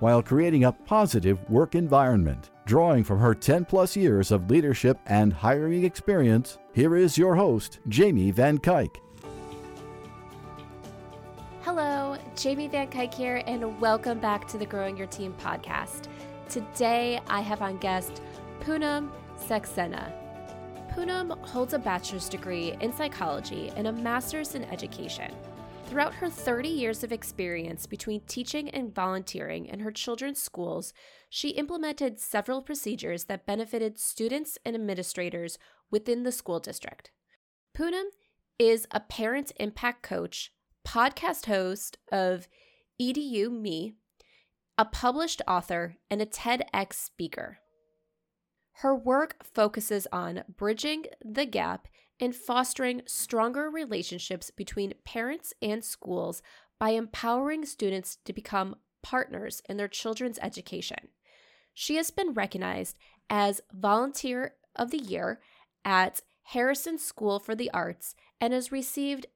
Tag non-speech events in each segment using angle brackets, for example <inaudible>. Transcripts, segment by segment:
while creating a positive work environment. Drawing from her 10 plus years of leadership and hiring experience, here is your host, Jamie Van Cuyk. Hello, Jamie Van Cuyk here, and welcome back to the Growing Your Team podcast. Today I have on guest Poonam Saxena. Poonam holds a bachelor's degree in psychology and a master's in education. Throughout her 30 years of experience between teaching and volunteering in her children's schools, she implemented several procedures that benefited students and administrators within the school district. Poonam is a parent impact coach, podcast host of EDU Me, a published author, and a TEDx speaker. Her work focuses on bridging the gap in fostering stronger relationships between parents and schools by empowering students to become partners in their children's education. She has been recognized as Volunteer of the Year at Harrison School for the Arts and has received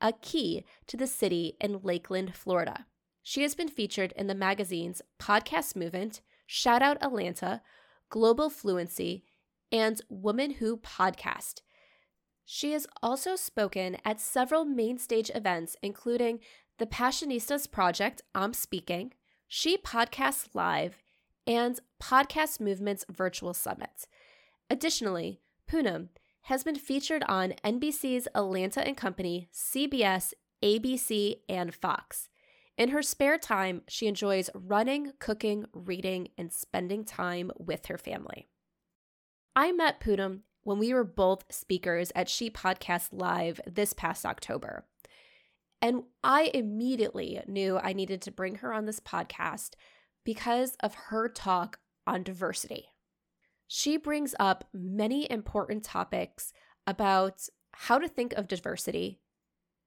a key to the city in Lakeland, Florida. She has been featured in the magazines Podcast Movement, Shout Out Atlanta, Global Fluency, and Woman Who Podcast. She has also spoken at several main stage events, including the Passionistas Project, I'm Speaking, She Podcasts Live, and Podcast Movement's Virtual Summit. Additionally, Poonam has been featured on NBC's Atlanta and Company, CBS, ABC, and Fox. In her spare time, she enjoys running, cooking, reading, and spending time with her family. I met Poonam when we were both speakers at She Podcast Live this past October. And I immediately knew I needed to bring her on this podcast because of her talk on diversity. She brings up many important topics about how to think of diversity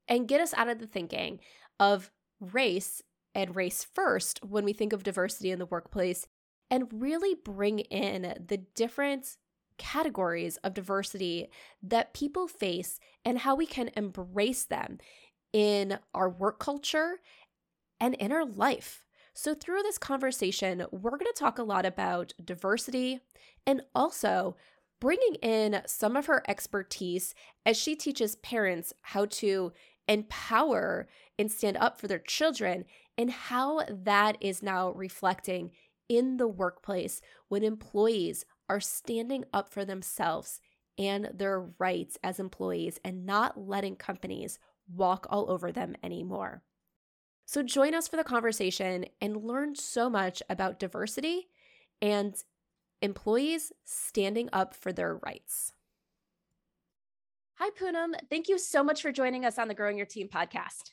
and get us out of the thinking of race and race first when we think of diversity in the workplace and really bring in the different categories of diversity that people face and how we can embrace them in our work culture and in our life. So, through this conversation, we're going to talk a lot about diversity and also bringing in some of her expertise as she teaches parents how to empower and stand up for their children and how that is now reflecting in the workplace when employees are standing up for themselves and their rights as employees and not letting companies walk all over them anymore. So, join us for the conversation and learn so much about diversity and employees standing up for their rights. Hi, Poonam. Thank you so much for joining us on the Growing Your Team podcast.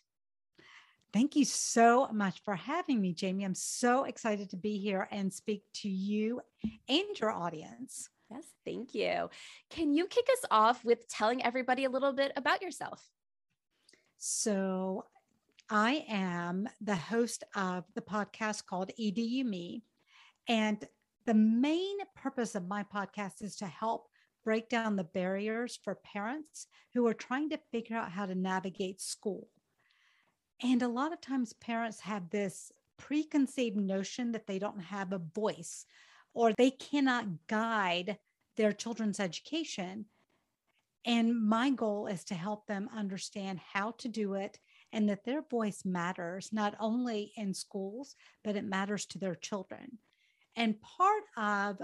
Thank you so much for having me, Jamie. I'm so excited to be here and speak to you and your audience. Yes, thank you. Can you kick us off with telling everybody a little bit about yourself? So, I am the host of the podcast called EDU Me. And the main purpose of my podcast is to help break down the barriers for parents who are trying to figure out how to navigate school. And a lot of times parents have this preconceived notion that they don't have a voice or they cannot guide their children's education. And my goal is to help them understand how to do it and that their voice matters not only in schools, but it matters to their children. And part of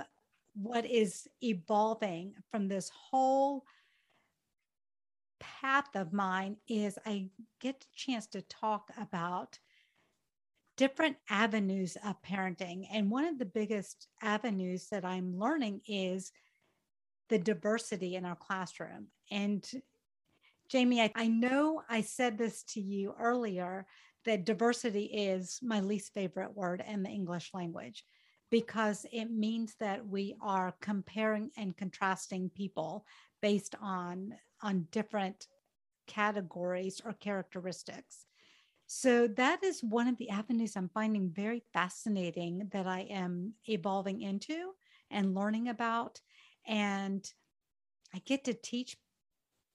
what is evolving from this whole path of mine is I get a chance to talk about different avenues of parenting. And one of the biggest avenues that I'm learning is the diversity in our classroom. And Jamie, I, I know I said this to you earlier that diversity is my least favorite word in the English language because it means that we are comparing and contrasting people based on on different categories or characteristics. So that is one of the avenues I'm finding very fascinating that I am evolving into and learning about and I get to teach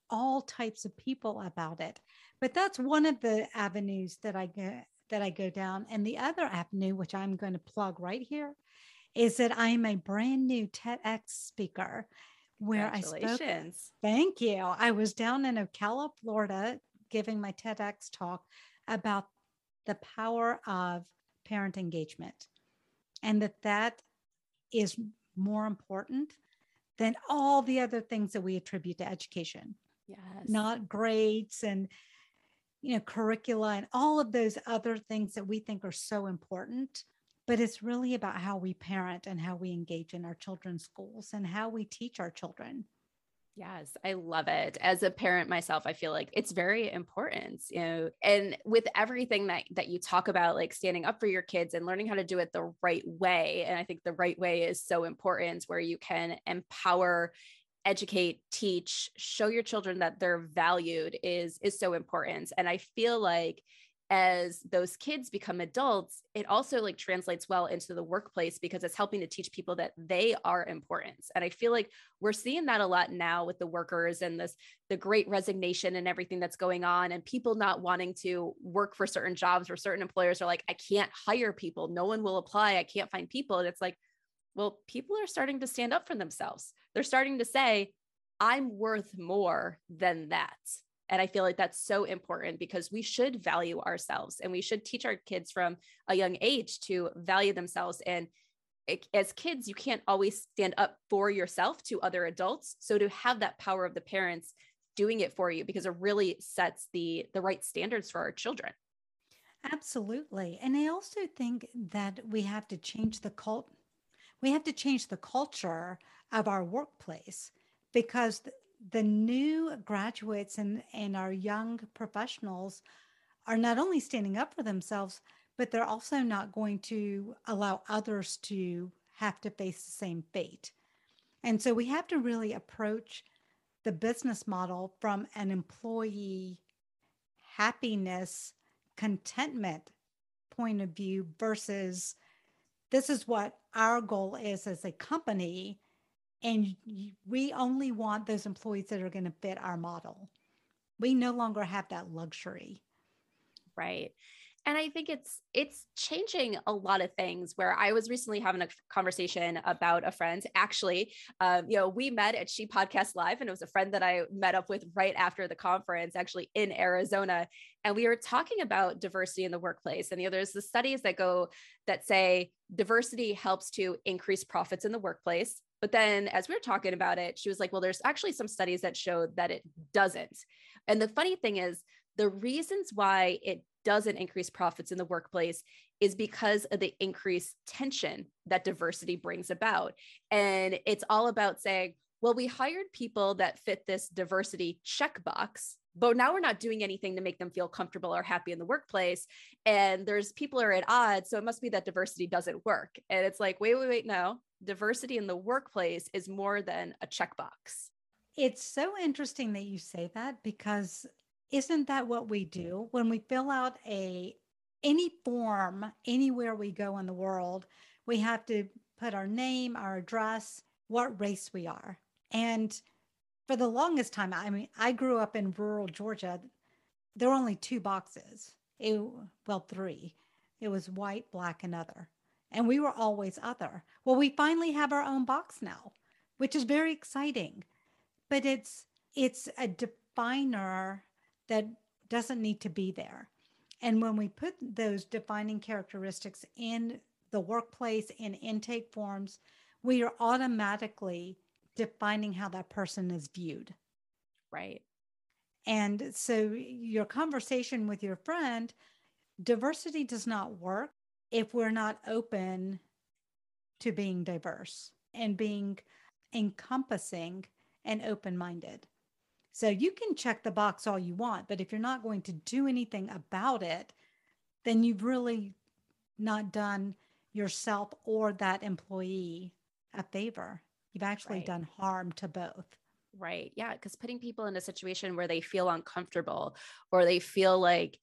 all types of people about it. But that's one of the avenues that I go that I go down. And the other avenue, which I'm going to plug right here, is that I'm a brand new TEDx speaker where I spoke. Thank you. I was down in Ocala, Florida, giving my TEDx talk about the power of parent engagement and that that is more important than all the other things that we attribute to education. Yes. Not grades and you know curricula and all of those other things that we think are so important but it's really about how we parent and how we engage in our children's schools and how we teach our children Yes, I love it. As a parent myself, I feel like it's very important, you know, and with everything that that you talk about like standing up for your kids and learning how to do it the right way, and I think the right way is so important where you can empower educate teach show your children that they're valued is is so important and i feel like as those kids become adults it also like translates well into the workplace because it's helping to teach people that they are important. And i feel like we're seeing that a lot now with the workers and this the great resignation and everything that's going on and people not wanting to work for certain jobs where certain employers are like i can't hire people. No one will apply. I can't find people. And it's like well people are starting to stand up for themselves. They're starting to say i'm worth more than that and I feel like that's so important because we should value ourselves and we should teach our kids from a young age to value themselves. And it, as kids, you can't always stand up for yourself to other adults. So to have that power of the parents doing it for you because it really sets the the right standards for our children. Absolutely. And I also think that we have to change the cult we have to change the culture of our workplace because the new graduates and, and our young professionals are not only standing up for themselves, but they're also not going to allow others to have to face the same fate. And so we have to really approach the business model from an employee happiness, contentment point of view versus this is what our goal is as a company and we only want those employees that are going to fit our model. We no longer have that luxury. Right. And I think it's it's changing a lot of things. Where I was recently having a conversation about a friend. Actually, um, you know, we met at She Podcast Live, and it was a friend that I met up with right after the conference, actually in Arizona, and we were talking about diversity in the workplace. And you know, there's the studies that go that say diversity helps to increase profits in the workplace but then as we were talking about it, she was like, well, there's actually some studies that show that it doesn't. And the funny thing is, the reasons why it doesn't increase profits in the workplace is because of the increased tension that diversity brings about. And it's all about saying, well, we hired people that fit this diversity checkbox, but now we're not doing anything to make them feel comfortable or happy in the workplace. And there's people are at odds. So it must be that diversity doesn't work. And it's like, wait, wait, wait, no, diversity in the workplace is more than a checkbox. It's so interesting that you say that because isn't that what we do when we fill out a any form anywhere we go in the world we have to put our name our address what race we are and for the longest time i mean i grew up in rural georgia there were only two boxes it, well three it was white black and other and we were always other. Well, we finally have our own box now, which is very exciting. But it's it's a definer that doesn't need to be there. And when we put those defining characteristics in the workplace in intake forms, we are automatically defining how that person is viewed. Right. And so your conversation with your friend, diversity does not work if we're not open to being diverse and being encompassing and open minded. So you can check the box all you want, but if you're not going to do anything about it, then you've really not done yourself or that employee a favor. You've actually Right. done harm to both. Right. Yeah. Because putting people in a situation where they feel uncomfortable or they feel like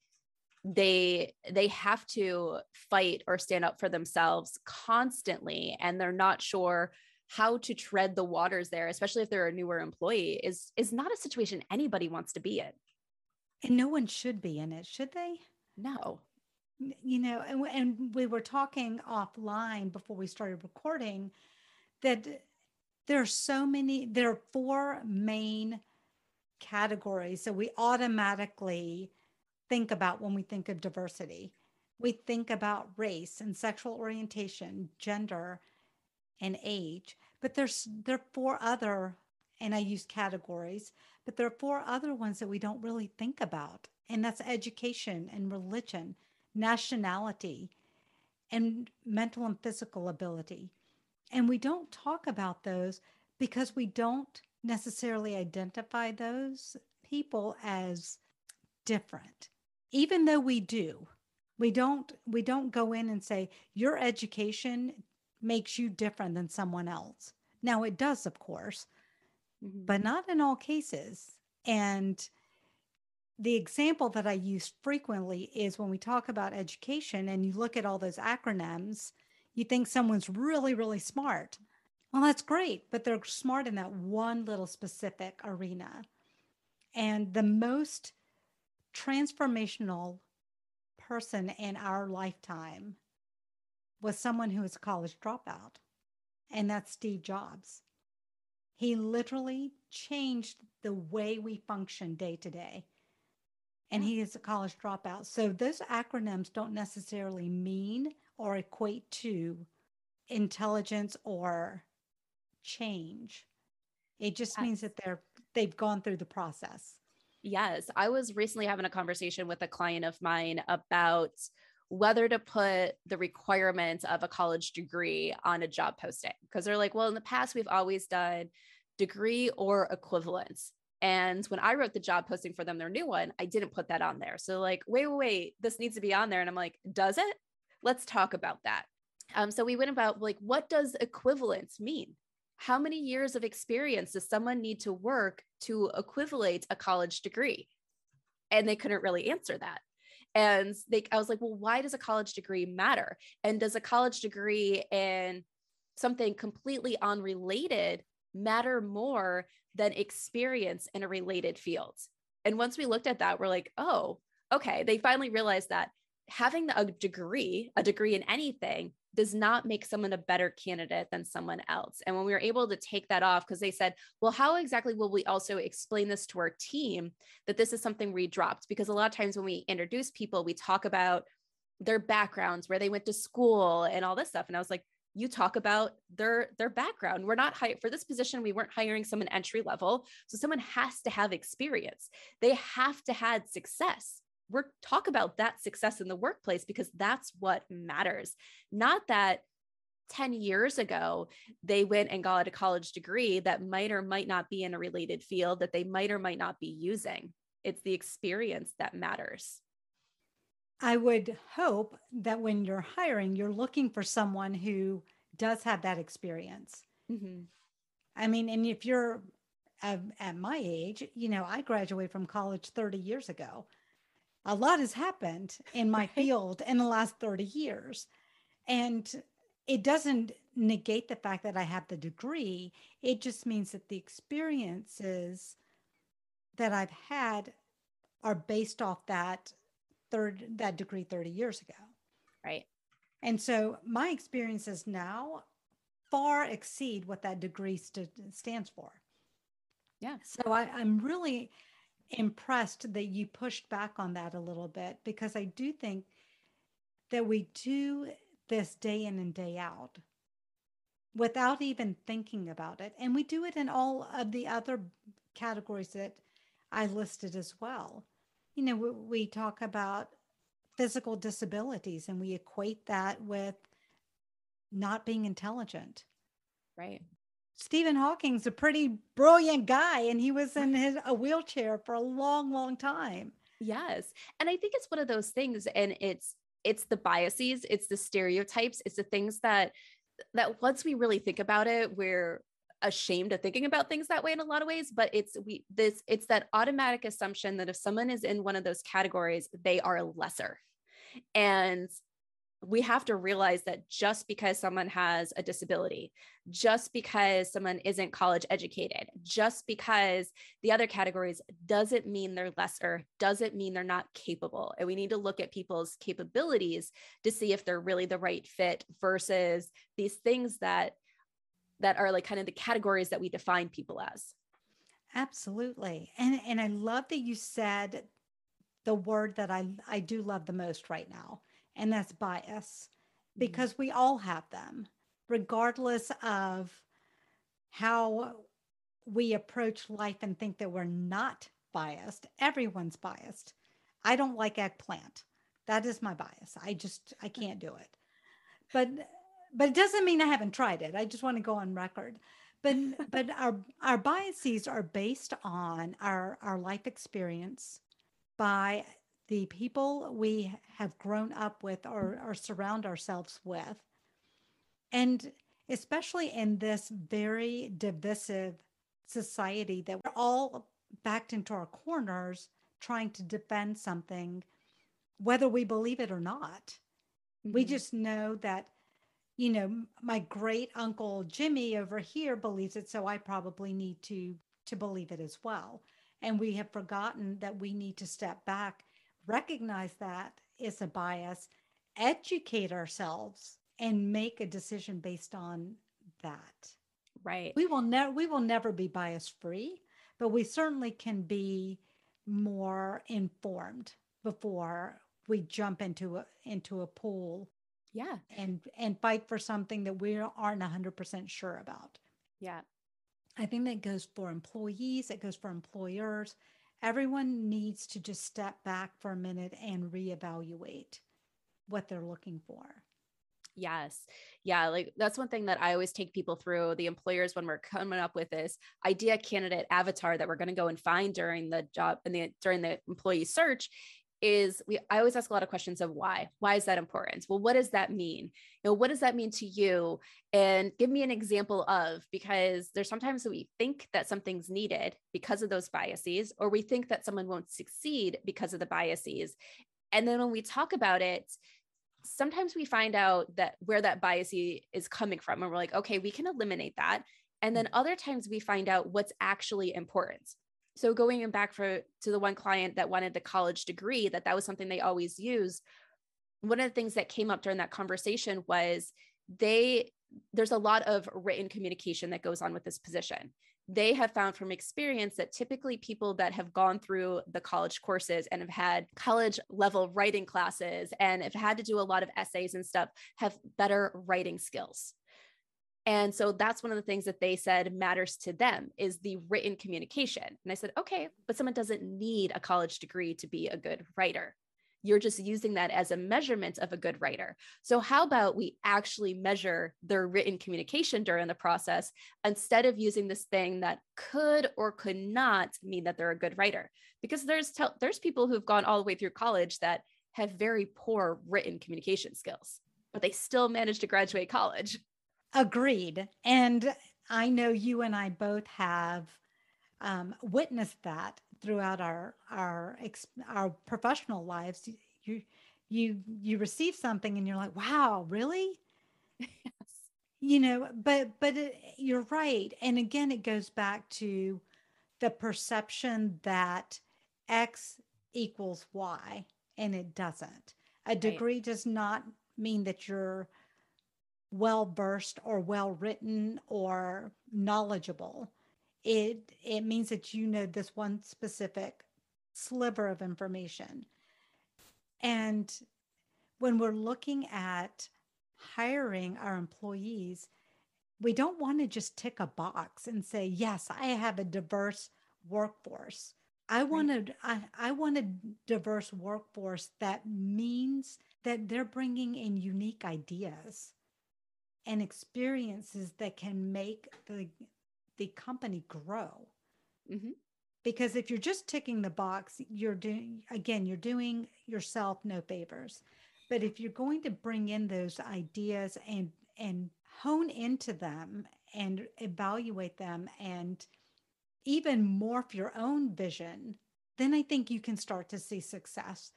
they they have to fight or stand up for themselves constantly and they're not sure how to tread the waters there especially if they're a newer employee is is not a situation anybody wants to be in And no one should be in it, should they? no You know, and, and we were talking offline before we started recording that there are so many, there are four main categories that we automatically think about when we think of diversity. We think about race and sexual orientation, gender, and age. But there's there are four other, and I use categories, but there are four other ones that we don't really think about. And that's education and religion, nationality, and mental and physical ability. And we don't talk about those because we don't necessarily identify those people as different. Even though we do. We don't we don't go in and say your education makes you different than someone else. Now it does, of course, Mhm. but not in all cases. And the example that I use frequently is when we talk about education and you look at all those acronyms, you think someone's really, really smart. Well, that's great, but they're smart in that one little specific arena. And the most transformational person in our lifetime was someone who was a college dropout, and that's Steve Jobs. He literally changed the way we function day to day. And he is a college dropout. So those acronyms don't necessarily mean or equate to intelligence or change. It just means that they're they've gone through the process. Yes, I was recently having a conversation with a client of mine about whether to put the requirements of a college degree on a job posting because they're like, well, in the past we've always done degree or equivalence. And when I wrote the job posting for them, their new one, I didn't put that on there. So like, wait, wait, wait, this needs to be on there. And I'm like, does it? Let's talk about that. Um, so we went about like, what does equivalence mean? How many years of experience does someone need to work to equivalate a college degree? And they couldn't really answer that. And they, I was like, well, why does a college degree matter? And does a college degree in something completely unrelated matter more than experience in a related field? And once we looked at that, we're like, oh, okay. They finally realized that having a degree, a degree in anything, does not make someone a better candidate than someone else. And when we were able to take that off, because they said, well, how exactly will we also explain this to our team that this is something we dropped? Because a lot of times when we introduce people, we talk about their backgrounds, where they went to school and all this stuff. And I was like, you talk about their their background. We're not hiring for this position. We weren't hiring someone entry level. So someone has to have experience. They have to have success we're talk about that success in the workplace because that's what matters not that 10 years ago they went and got a college degree that might or might not be in a related field that they might or might not be using it's the experience that matters I would hope that when you're hiring, you're looking for someone who does have that experience. mm-hmm. I mean, and if you're at, at my age, you know, I graduated from college 30 years ago. A lot has happened in my Right. field in the last 30 years. And it doesn't negate the fact that I have the degree. It just means that the experiences that I've had are based off that third that degree 30 years ago. right And so my experiences now far exceed what that degree st- stands for. Yeah. So I, I'm really impressed that you pushed back on that a little bit because I do think that we do this day in and day out without even thinking about it. And we do it in all of the other categories that I listed as well. You know, we, we talk about physical disabilities and we equate that with not being intelligent. right Stephen Hawking's a pretty brilliant guy and he was in his a wheelchair for a long long time. Yes. And I think it's one of those things and it's it's the biases, it's the stereotypes, it's the things that that once we really think about it, we're ashamed of thinking about things that way in a lot of ways but it's we this it's that automatic assumption that if someone is in one of those categories they are lesser and we have to realize that just because someone has a disability, just because someone isn't college educated, just because the other categories doesn't mean they're lesser, doesn't mean they're not capable. And we need to look at people's capabilities to see if they're really the right fit versus these things that that are like kind of the categories that we define people as. Absolutely. And and I love that you said the word that I I do love the most right now and that's bias mm-hmm. because we all have them, regardless of how we approach life and think that we're not biased. Everyone's biased. I don't like eggplant. That is my bias. I just I can't do it. But but it doesn't mean I haven't tried it. I just want to go on record. But <laughs> but our our biases are based on our our life experience by the people we have grown up with or, or surround ourselves with. And especially in this very divisive society that we're all backed into our corners trying to defend something, whether we believe it or not. Mm-hmm. We just know that, you know, my great uncle Jimmy over here believes it, so I probably need to to believe it as well. And we have forgotten that we need to step back recognize that it's a bias, educate ourselves, and make a decision based on that. Right. We will never we will never be bias free, but we certainly can be more informed before we jump into a into a pool yeah and and fight for something that we aren't 100% sure about yeah i think that goes for employees it goes for employers everyone needs to just step back for a minute and reevaluate what they're looking for. Yes. Yeah. Like that's one thing that I always take people through the employers when we're coming up with this idea candidate avatar that we're going to go and find during the job and the during the employee search is we I always ask a lot of questions of why. Why is that important? Well, what does that mean? You know, what does that mean to you? And give me an example of because there's sometimes we think that something's needed because of those biases, or we think that someone won't succeed because of the biases. And then when we talk about it, sometimes we find out that where that bias is coming from, and we're like, okay, we can eliminate that. And then mm. other times we find out what's actually important so going back for to the one client that wanted the college degree that that was something they always use one of the things that came up during that conversation was they there's a lot of written communication that goes on with this position. They have found from experience that typically people that have gone through the college courses and have had college level writing classes and have had to do a lot of essays and stuff have better writing skills and so that's one of the things that they said matters to them is the written communication. And I said, okay, but someone doesn't need a college degree to be a good writer. You're just using that as a measurement of a good writer. So, how about we actually measure their written communication during the process instead of using this thing that could or could not mean that they're a good writer? Because there's there's people who've gone all the way through college that have very poor written communication skills, but they still manage to graduate college. Agreed. And I know you and I both have um, witnessed that throughout our our our professional lives. You you you receive something and you're like, wow, really? yes. <laughs> You know, but but it, you're right. And again, it goes back to the perception that X equals Y, and it doesn't. A degree right. does not mean that you're well versed or well written or knowledgeable. It it means that you know this one specific sliver of information. And when we're looking at hiring our employees, we don't want to just tick a box and say, yes, I have a diverse workforce. I want a, I, I want a diverse workforce that means that they're bringing in unique ideas and experiences that can make the the company grow. Mm-hmm. Because if you're just ticking the box, you're doing again, you're doing yourself no favors. But if you're going to bring in those ideas and and hone into them and evaluate them and even morph your own vision, then I think you can start to see success.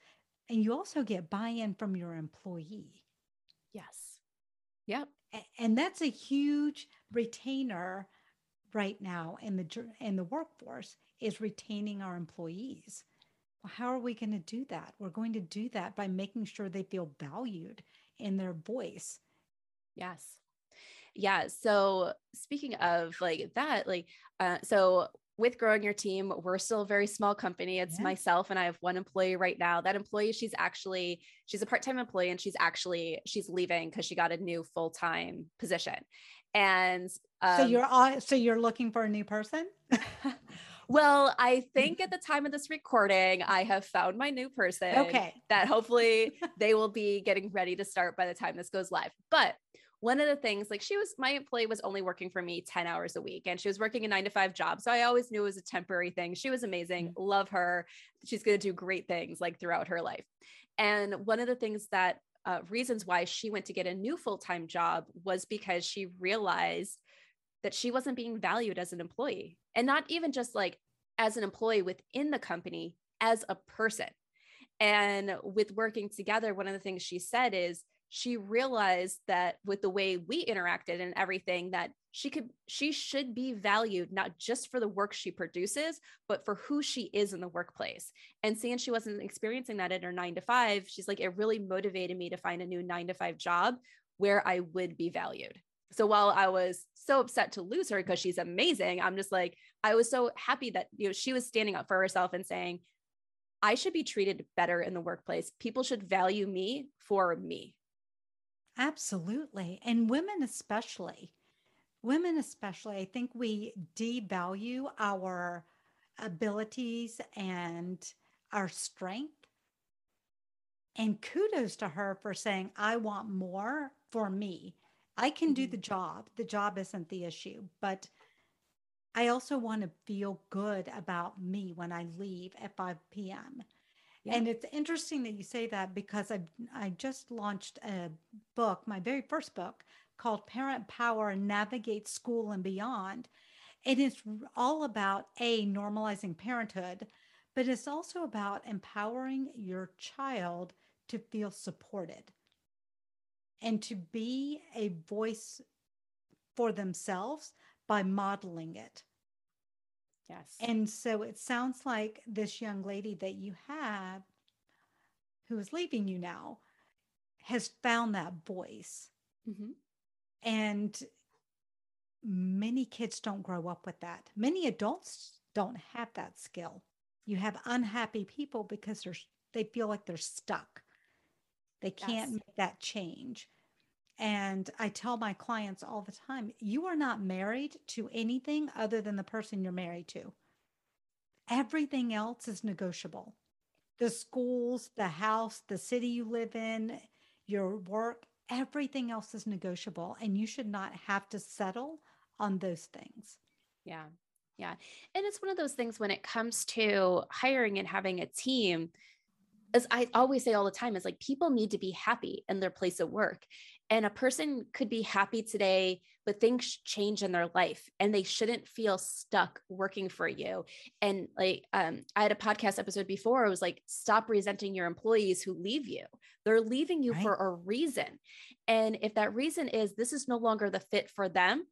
And you also get buy in from your employee. Yes. Yep. And that's a huge retainer right now in the in the workforce is retaining our employees. Well, how are we going to do that? We're going to do that by making sure they feel valued in their voice. Yes. Yeah. So speaking of like that, like, uh, so with growing your team, we're still a very small company. It's yeah. myself and I have one employee right now. That employee, she's actually she's a part-time employee and she's actually she's leaving because she got a new full-time position. And um, so you're all, so you're looking for a new person? <laughs> well, I think at the time of this recording, I have found my new person. Okay. That hopefully <laughs> they will be getting ready to start by the time this goes live. But one of the things like she was my employee was only working for me 10 hours a week and she was working a 9 to 5 job so i always knew it was a temporary thing. She was amazing mm-hmm. love her. She's going to do great things like throughout her life. And one of the things that uh, reasons why she went to get a new full-time job was because she realized that she wasn't being valued as an employee and not even just like as an employee within the company as a person. And with working together one of the things she said is she realized that with the way we interacted and everything that she could she should be valued not just for the work she produces but for who she is in the workplace. And seeing she wasn't experiencing that in her 9 to 5 she's like it really motivated me to find a new 9 to 5 job where I would be valued. So while I was so upset to lose her because she's amazing I'm just like I was so happy that you know she was standing up for herself and saying I should be treated better in the workplace. People should value me for me Absolutely. And women, especially. Women, especially, I think we devalue our abilities and our strength. And kudos to her for saying, I want more for me. I can do the mm-hmm. job. The job isn't the issue, but I also want to feel good about me when I leave at 5 p.m. Yeah. And it's interesting that you say that because I I just launched a book, my very first book called Parent Power Navigate School and Beyond. And it's all about a normalizing parenthood, but it's also about empowering your child to feel supported and to be a voice for themselves by modeling it. Yes. And so it sounds like this young lady that you have who is leaving you now has found that voice. Mm-hmm. And many kids don't grow up with that. Many adults don't have that skill. You have unhappy people because they're they feel like they're stuck. They can't yes. make that change. And I tell my clients all the time you are not married to anything other than the person you're married to. Everything else is negotiable. The schools, the house, the city you live in, your work, everything else is negotiable. And you should not have to settle on those things. Yeah. Yeah. And it's one of those things when it comes to hiring and having a team, as I always say all the time, is like people need to be happy in their place of work. And a person could be happy today, but things change in their life and they shouldn't feel stuck working for you. And like, um, I had a podcast episode before, it was like, stop resenting your employees who leave you. They're leaving you right. for a reason. And if that reason is this is no longer the fit for them,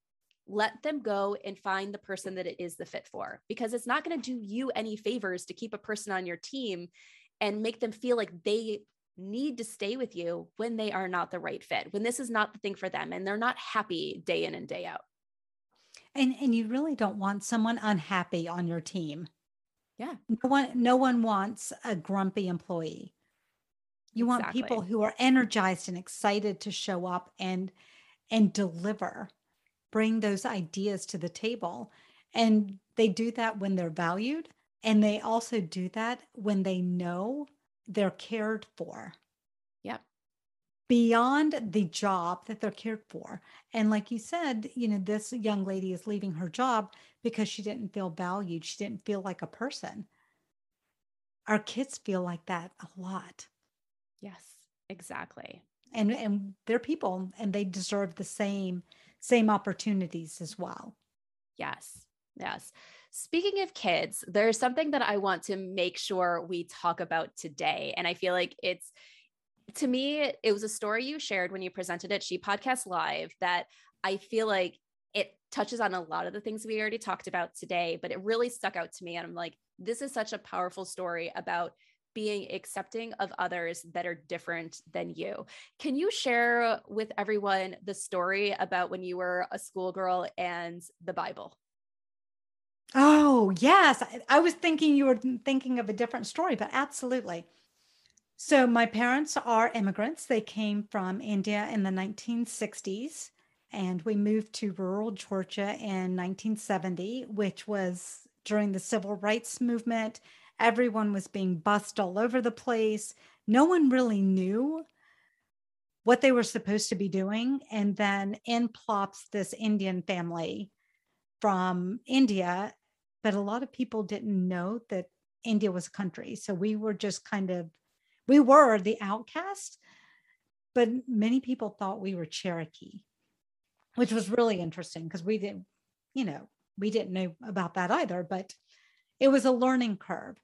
let them go and find the person that it is the fit for because it's not going to do you any favors to keep a person on your team and make them feel like they need to stay with you when they are not the right fit, when this is not the thing for them and they're not happy day in and day out. And and you really don't want someone unhappy on your team. Yeah. No one no one wants a grumpy employee. You want exactly. people who are energized and excited to show up and and deliver, bring those ideas to the table. And they do that when they're valued and they also do that when they know they're cared for. Yep. Beyond the job that they're cared for. And like you said, you know, this young lady is leaving her job because she didn't feel valued. She didn't feel like a person. Our kids feel like that a lot. Yes. Exactly. And and they're people and they deserve the same same opportunities as well. Yes. Yes. Speaking of kids, there's something that I want to make sure we talk about today. And I feel like it's, to me, it was a story you shared when you presented at She Podcast Live that I feel like it touches on a lot of the things we already talked about today, but it really stuck out to me. And I'm like, this is such a powerful story about being accepting of others that are different than you. Can you share with everyone the story about when you were a schoolgirl and the Bible? Oh, yes. I, I was thinking you were thinking of a different story, but absolutely. So, my parents are immigrants. They came from India in the 1960s, and we moved to rural Georgia in 1970, which was during the civil rights movement Everyone was being bussed all over the place. No one really knew what they were supposed to be doing. And then in plops this Indian family from India. But a lot of people didn't know that India was a country. So we were just kind of, we were the outcast, but many people thought we were Cherokee, which was really interesting because we didn't, you know, we didn't know about that either, but it was a learning curve.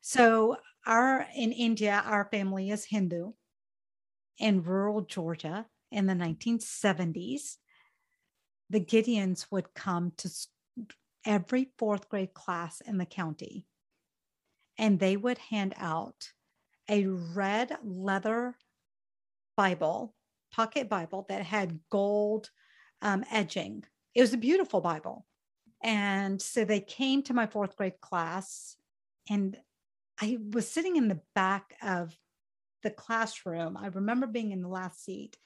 So our in India, our family is Hindu in rural Georgia in the 1970s. The Gideons would come to every fourth grade class in the county and they would hand out a red leather Bible, pocket Bible that had gold um, edging. It was a beautiful Bible. And so they came to my fourth grade class, and I was sitting in the back of the classroom. I remember being in the last seat.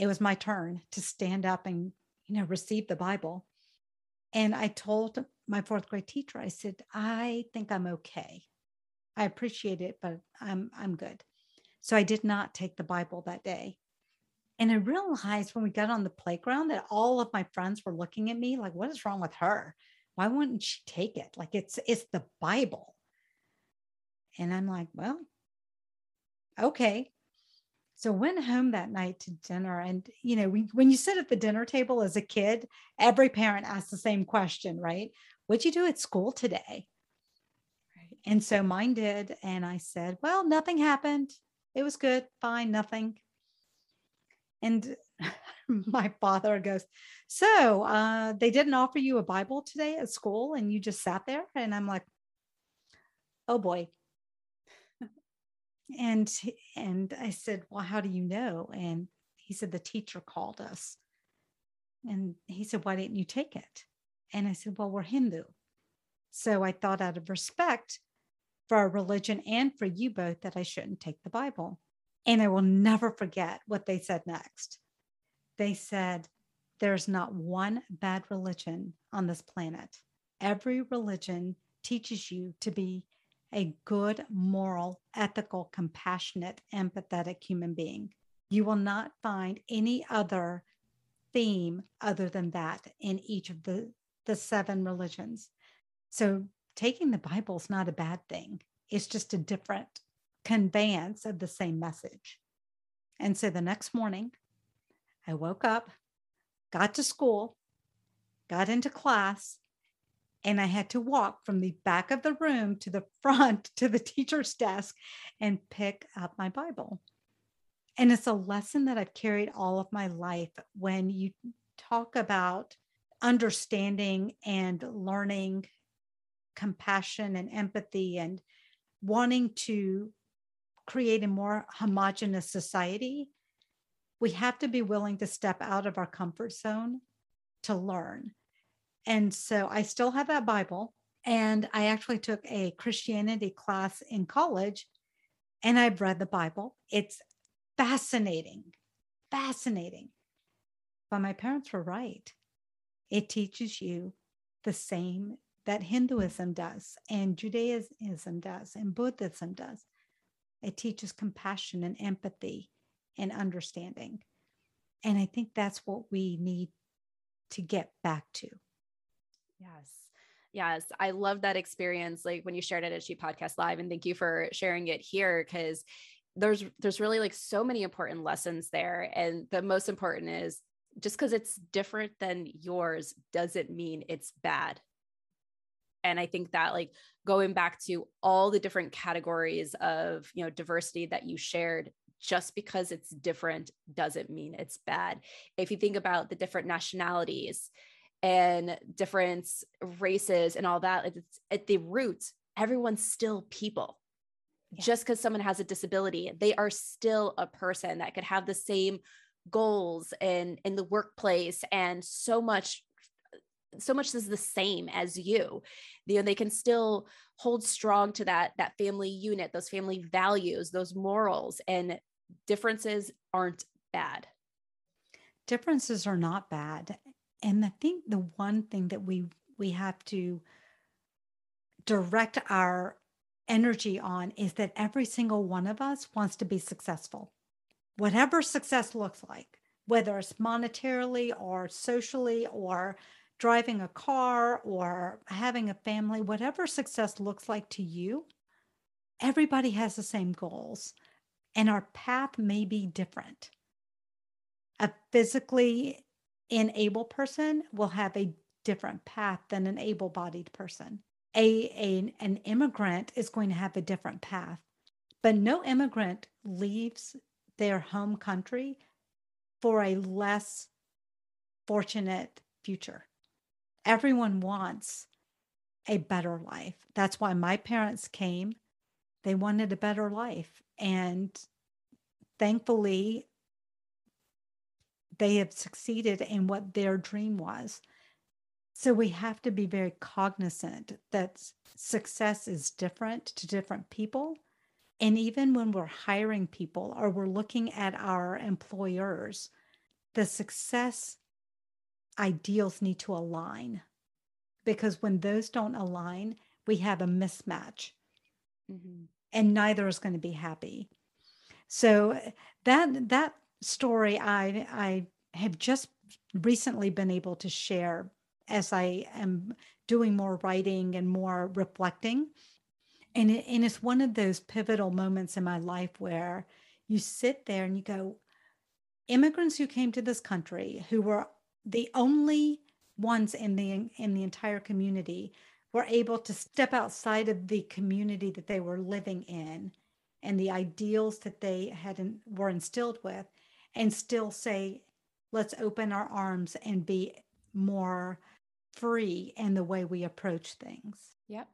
It was my turn to stand up and, you know, receive the Bible. And I told my fourth grade teacher, I said, I think I'm okay. I appreciate it, but I'm I'm good. So I did not take the Bible that day. And I realized when we got on the playground that all of my friends were looking at me like, what is wrong with her? Why wouldn't she take it? Like it's it's the Bible. And I'm like, well, okay. So went home that night to dinner. And, you know, we, when you sit at the dinner table as a kid, every parent asks the same question, right? What'd you do at school today? And so mine did. And I said, well, nothing happened. It was good, fine, nothing. And <laughs> my father goes, So uh, they didn't offer you a Bible today at school and you just sat there? And I'm like, Oh boy, and and i said well how do you know? And he said the teacher called us. And he said why didn't you take it? And i said well we're hindu. So i thought out of respect for our religion and for you both that i shouldn't take the bible. And i will never forget what they said next. They said there's not one bad religion on this planet. Every religion teaches you to be a good, moral, ethical, compassionate, empathetic human being. You will not find any other theme other than that in each of the, the seven religions. So taking the Bible is not a bad thing, it's just a different conveyance of the same message. And so the next morning, I woke up, got to school, got into class, and I had to walk from the back of the room to the <laughs> front to the teacher's desk and pick up my Bible. And it's a lesson that I've carried all of my life when you talk about understanding and learning compassion and empathy and wanting to create a more homogenous society, we have to be willing to step out of our comfort zone to learn. And so I still have that Bible. And I actually took a Christianity class in college and I've read the Bible. It's fascinating, fascinating. But my parents were right. It teaches you the same that Hinduism does, and Judaism does, and Buddhism does. It teaches compassion and empathy and understanding. And I think that's what we need to get back to. Yes. Yes. I love that experience. Like when you shared it at She Podcast Live, and thank you for sharing it here because there's there's really like so many important lessons there and the most important is just because it's different than yours doesn't mean it's bad and i think that like going back to all the different categories of you know diversity that you shared just because it's different doesn't mean it's bad if you think about the different nationalities and different races and all that it's at the root everyone's still people. Yeah. just because someone has a disability they are still a person that could have the same goals in in the workplace and so much so much is the same as you. You know they can still hold strong to that that family unit those family values those morals and differences aren't bad. Differences are not bad and i think the one thing that we we have to direct our energy on is that every single one of us wants to be successful whatever success looks like whether it's monetarily or socially or driving a car or having a family, whatever success looks like to you, everybody has the same goals and our path may be different. A physically enabled person will have a different path than an able bodied person. A, a, an immigrant is going to have a different path, but no immigrant leaves their home country for a less fortunate future everyone wants a better life. That's why my parents came. They wanted a better life. And thankfully, they have succeeded in what their dream was. So we have to be very cognizant that success is different to different people. And even when we're hiring people or we're looking at our employers, the success ideals need to align because when those don't align, we have a mismatch mm-hmm. and neither is going to be happy. So that that story I I have just recently been able to share as I am doing more writing and more reflecting. And, it, and it's one of those pivotal moments in my life where you sit there and you go, immigrants who came to this country who were the only ones in the in the entire community were able to step outside of the community that they were living in and the ideals that they had in, were instilled with and still say let's open our arms and be more free in the way we approach things. Yep.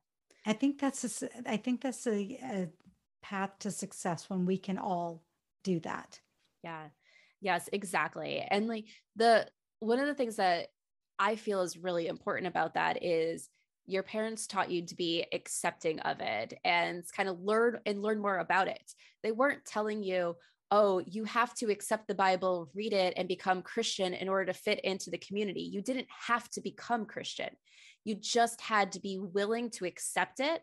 I think that's a, i think that's a, a path to success when we can all do that. Yeah. Yes exactly. And like the one of the things that I feel is really important about that is your parents taught you to be accepting of it and kind of learn and learn more about it. They weren't telling you, oh, you have to accept the Bible, read it, and become Christian in order to fit into the community. You didn't have to become Christian. You just had to be willing to accept it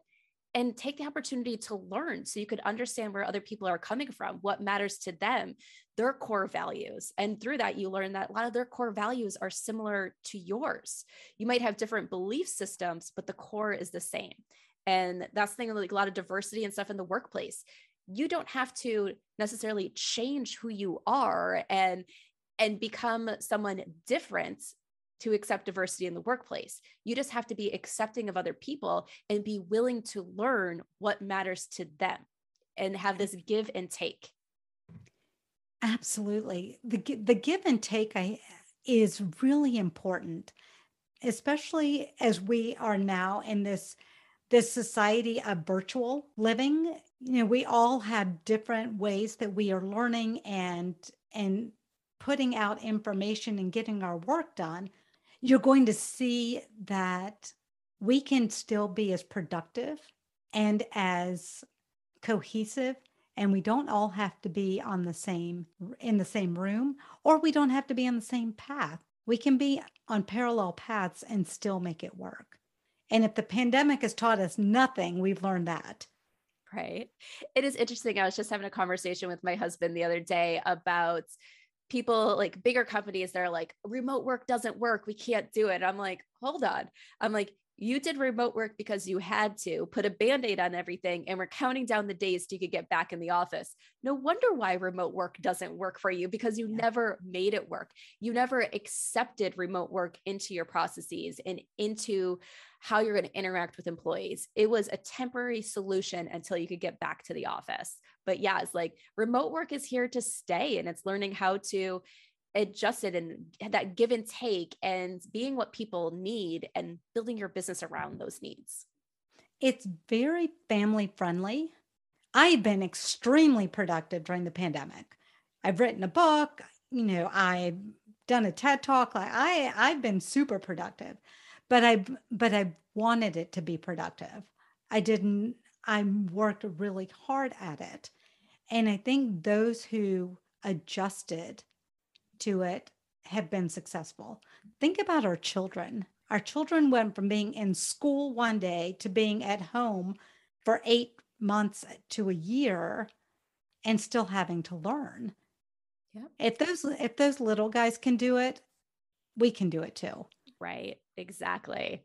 and take the opportunity to learn so you could understand where other people are coming from, what matters to them, their core values. And through that, you learn that a lot of their core values are similar to yours. You might have different belief systems, but the core is the same. And that's the thing, like a lot of diversity and stuff in the workplace. You don't have to necessarily change who you are and and become someone different to accept diversity in the workplace. You just have to be accepting of other people and be willing to learn what matters to them and have this give and take. Absolutely. The the give and take I, is really important, especially as we are now in this this society of virtual living. You know, we all have different ways that we are learning and and putting out information and getting our work done. You're going to see that we can still be as productive and as cohesive and we don't all have to be on the same in the same room or we don't have to be on the same path. We can be on parallel paths and still make it work and if the pandemic has taught us nothing we've learned that. Right. It is interesting. I was just having a conversation with my husband the other day about people like bigger companies that are like remote work doesn't work. We can't do it. I'm like hold on. I'm like you did remote work because you had to put a band-aid on everything and we're counting down the days till you could get back in the office. No wonder why remote work doesn't work for you because you yeah. never made it work. You never accepted remote work into your processes and into how you're going to interact with employees. It was a temporary solution until you could get back to the office. But yeah it's like remote work is here to stay and it's learning how to adjusted and that give and take and being what people need and building your business around those needs. It's very family friendly. I've been extremely productive during the pandemic. I've written a book, you know, I've done a TED talk. Like I I've been super productive. But I but I wanted it to be productive. I didn't I worked really hard at it. And I think those who adjusted to it have been successful. Think about our children. Our children went from being in school one day to being at home for eight months to a year and still having to learn. Yep. If those if those little guys can do it, we can do it too. Right. Exactly.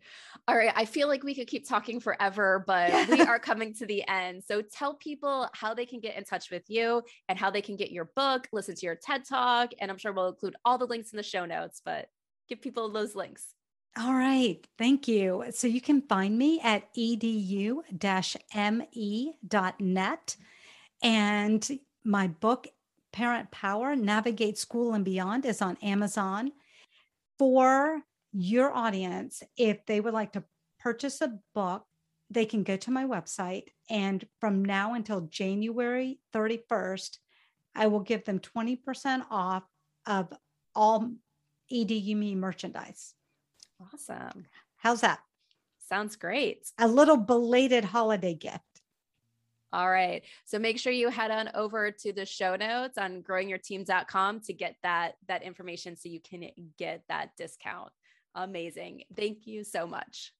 All right. I feel like we could keep talking forever, <laughs> but we are coming to the end. So tell people how they can get in touch with you and how they can get your book, listen to your TED Talk. And I'm sure we'll include all the links in the show notes, but give people those links. All right. Thank you. So you can find me at edu me.net. And my book, Parent Power Navigate School and Beyond, is on Amazon. For your audience, if they would like to purchase a book, they can go to my website. And from now until January 31st, I will give them 20% off of all EDUME merchandise. Awesome. How's that? Sounds great. A little belated holiday gift. All right. So make sure you head on over to the show notes on growingyourteam.com to get that that information so you can get that discount. Amazing. Thank you so much.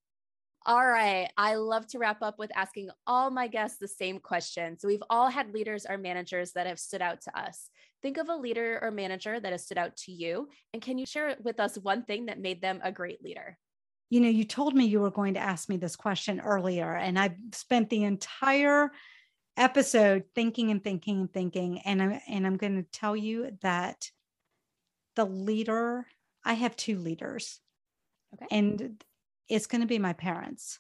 All right. I love to wrap up with asking all my guests the same question. So, we've all had leaders or managers that have stood out to us. Think of a leader or manager that has stood out to you. And can you share with us one thing that made them a great leader? You know, you told me you were going to ask me this question earlier, and I've spent the entire episode thinking and thinking and thinking. And I'm, and I'm going to tell you that the leader, I have two leaders Okay. And it's going to be my parents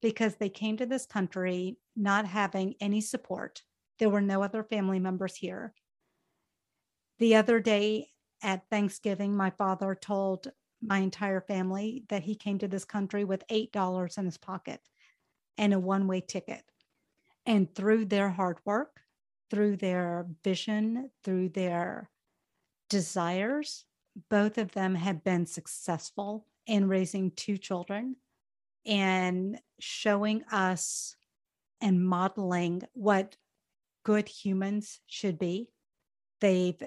because they came to this country not having any support. There were no other family members here. The other day at Thanksgiving, my father told my entire family that he came to this country with $8 in his pocket and a one way ticket. And through their hard work, through their vision, through their desires, both of them have been successful in raising two children and showing us and modeling what good humans should be. They've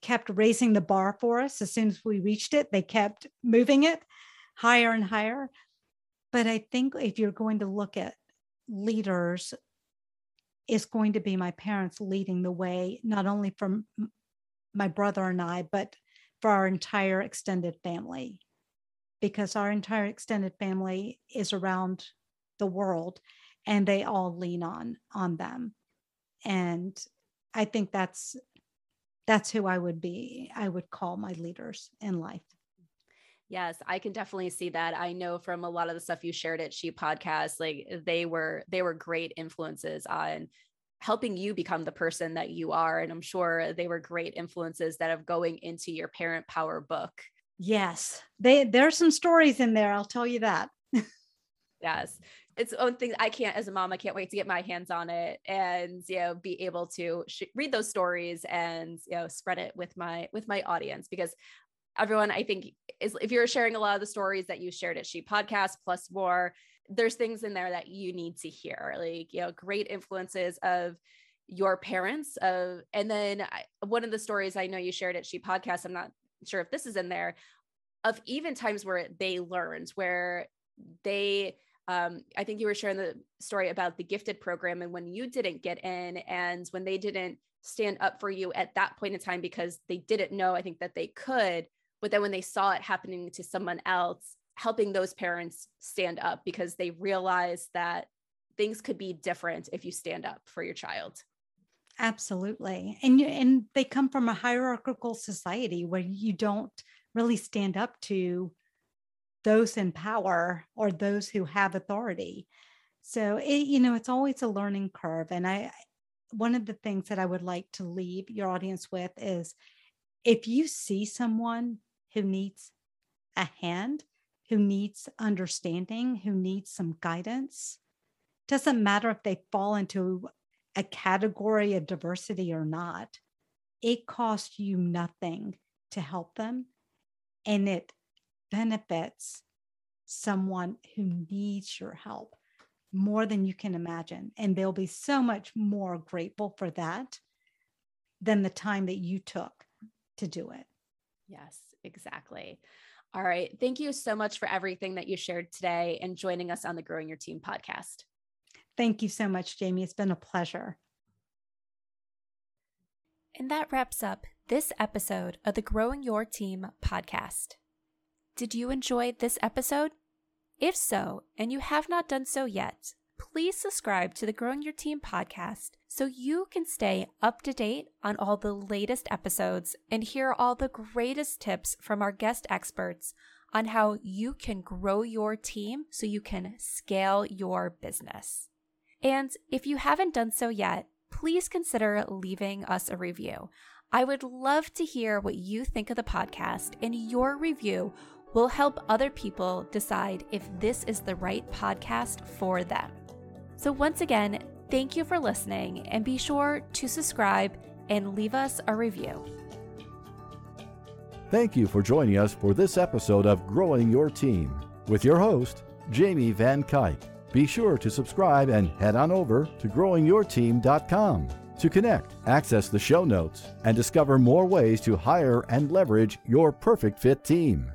kept raising the bar for us. As soon as we reached it, they kept moving it higher and higher. But I think if you're going to look at leaders, it's going to be my parents leading the way, not only from my brother and I, but for our entire extended family because our entire extended family is around the world and they all lean on on them and i think that's that's who i would be i would call my leaders in life Yes, I can definitely see that. I know from a lot of the stuff you shared at She Podcast, like they were they were great influences on helping you become the person that you are. And I'm sure they were great influences that have going into your parent power book. Yes, they there's some stories in there. I'll tell you that. <laughs> yes, it's own thing. I can't, as a mom, I can't wait to get my hands on it and you know be able to sh- read those stories and you know spread it with my with my audience because everyone I think is if you're sharing a lot of the stories that you shared at She Podcast plus more, there's things in there that you need to hear like you know great influences of your parents of and then I, one of the stories i know you shared at she podcast i'm not sure if this is in there of even times where they learned where they um, i think you were sharing the story about the gifted program and when you didn't get in and when they didn't stand up for you at that point in time because they didn't know i think that they could but then when they saw it happening to someone else helping those parents stand up because they realize that things could be different if you stand up for your child. Absolutely. And and they come from a hierarchical society where you don't really stand up to those in power or those who have authority. So it, you know, it's always a learning curve. And I one of the things that I would like to leave your audience with is if you see someone who needs a hand, who needs understanding, who needs some guidance, doesn't matter if they fall into a category of diversity or not, it costs you nothing to help them and it benefits someone who needs your help more than you can imagine. And they'll be so much more grateful for that than the time that you took to do it. Yes, exactly. All right. Thank you so much for everything that you shared today and joining us on the Growing Your Team podcast. Thank you so much, Jamie. It's been a pleasure. And that wraps up this episode of the Growing Your Team podcast. Did you enjoy this episode? If so, and you have not done so yet, please subscribe to the Growing Your Team podcast so you can stay up to date on all the latest episodes and hear all the greatest tips from our guest experts on how you can grow your team so you can scale your business. And if you haven't done so yet, please consider leaving us a review. I would love to hear what you think of the podcast, and your review will help other people decide if this is the right podcast for them. So, once again, thank you for listening, and be sure to subscribe and leave us a review. Thank you for joining us for this episode of Growing Your Team with your host, Jamie Van Cuyk. Be sure to subscribe and head on over to growingyourteam.com to connect, access the show notes, and discover more ways to hire and leverage your perfect fit team.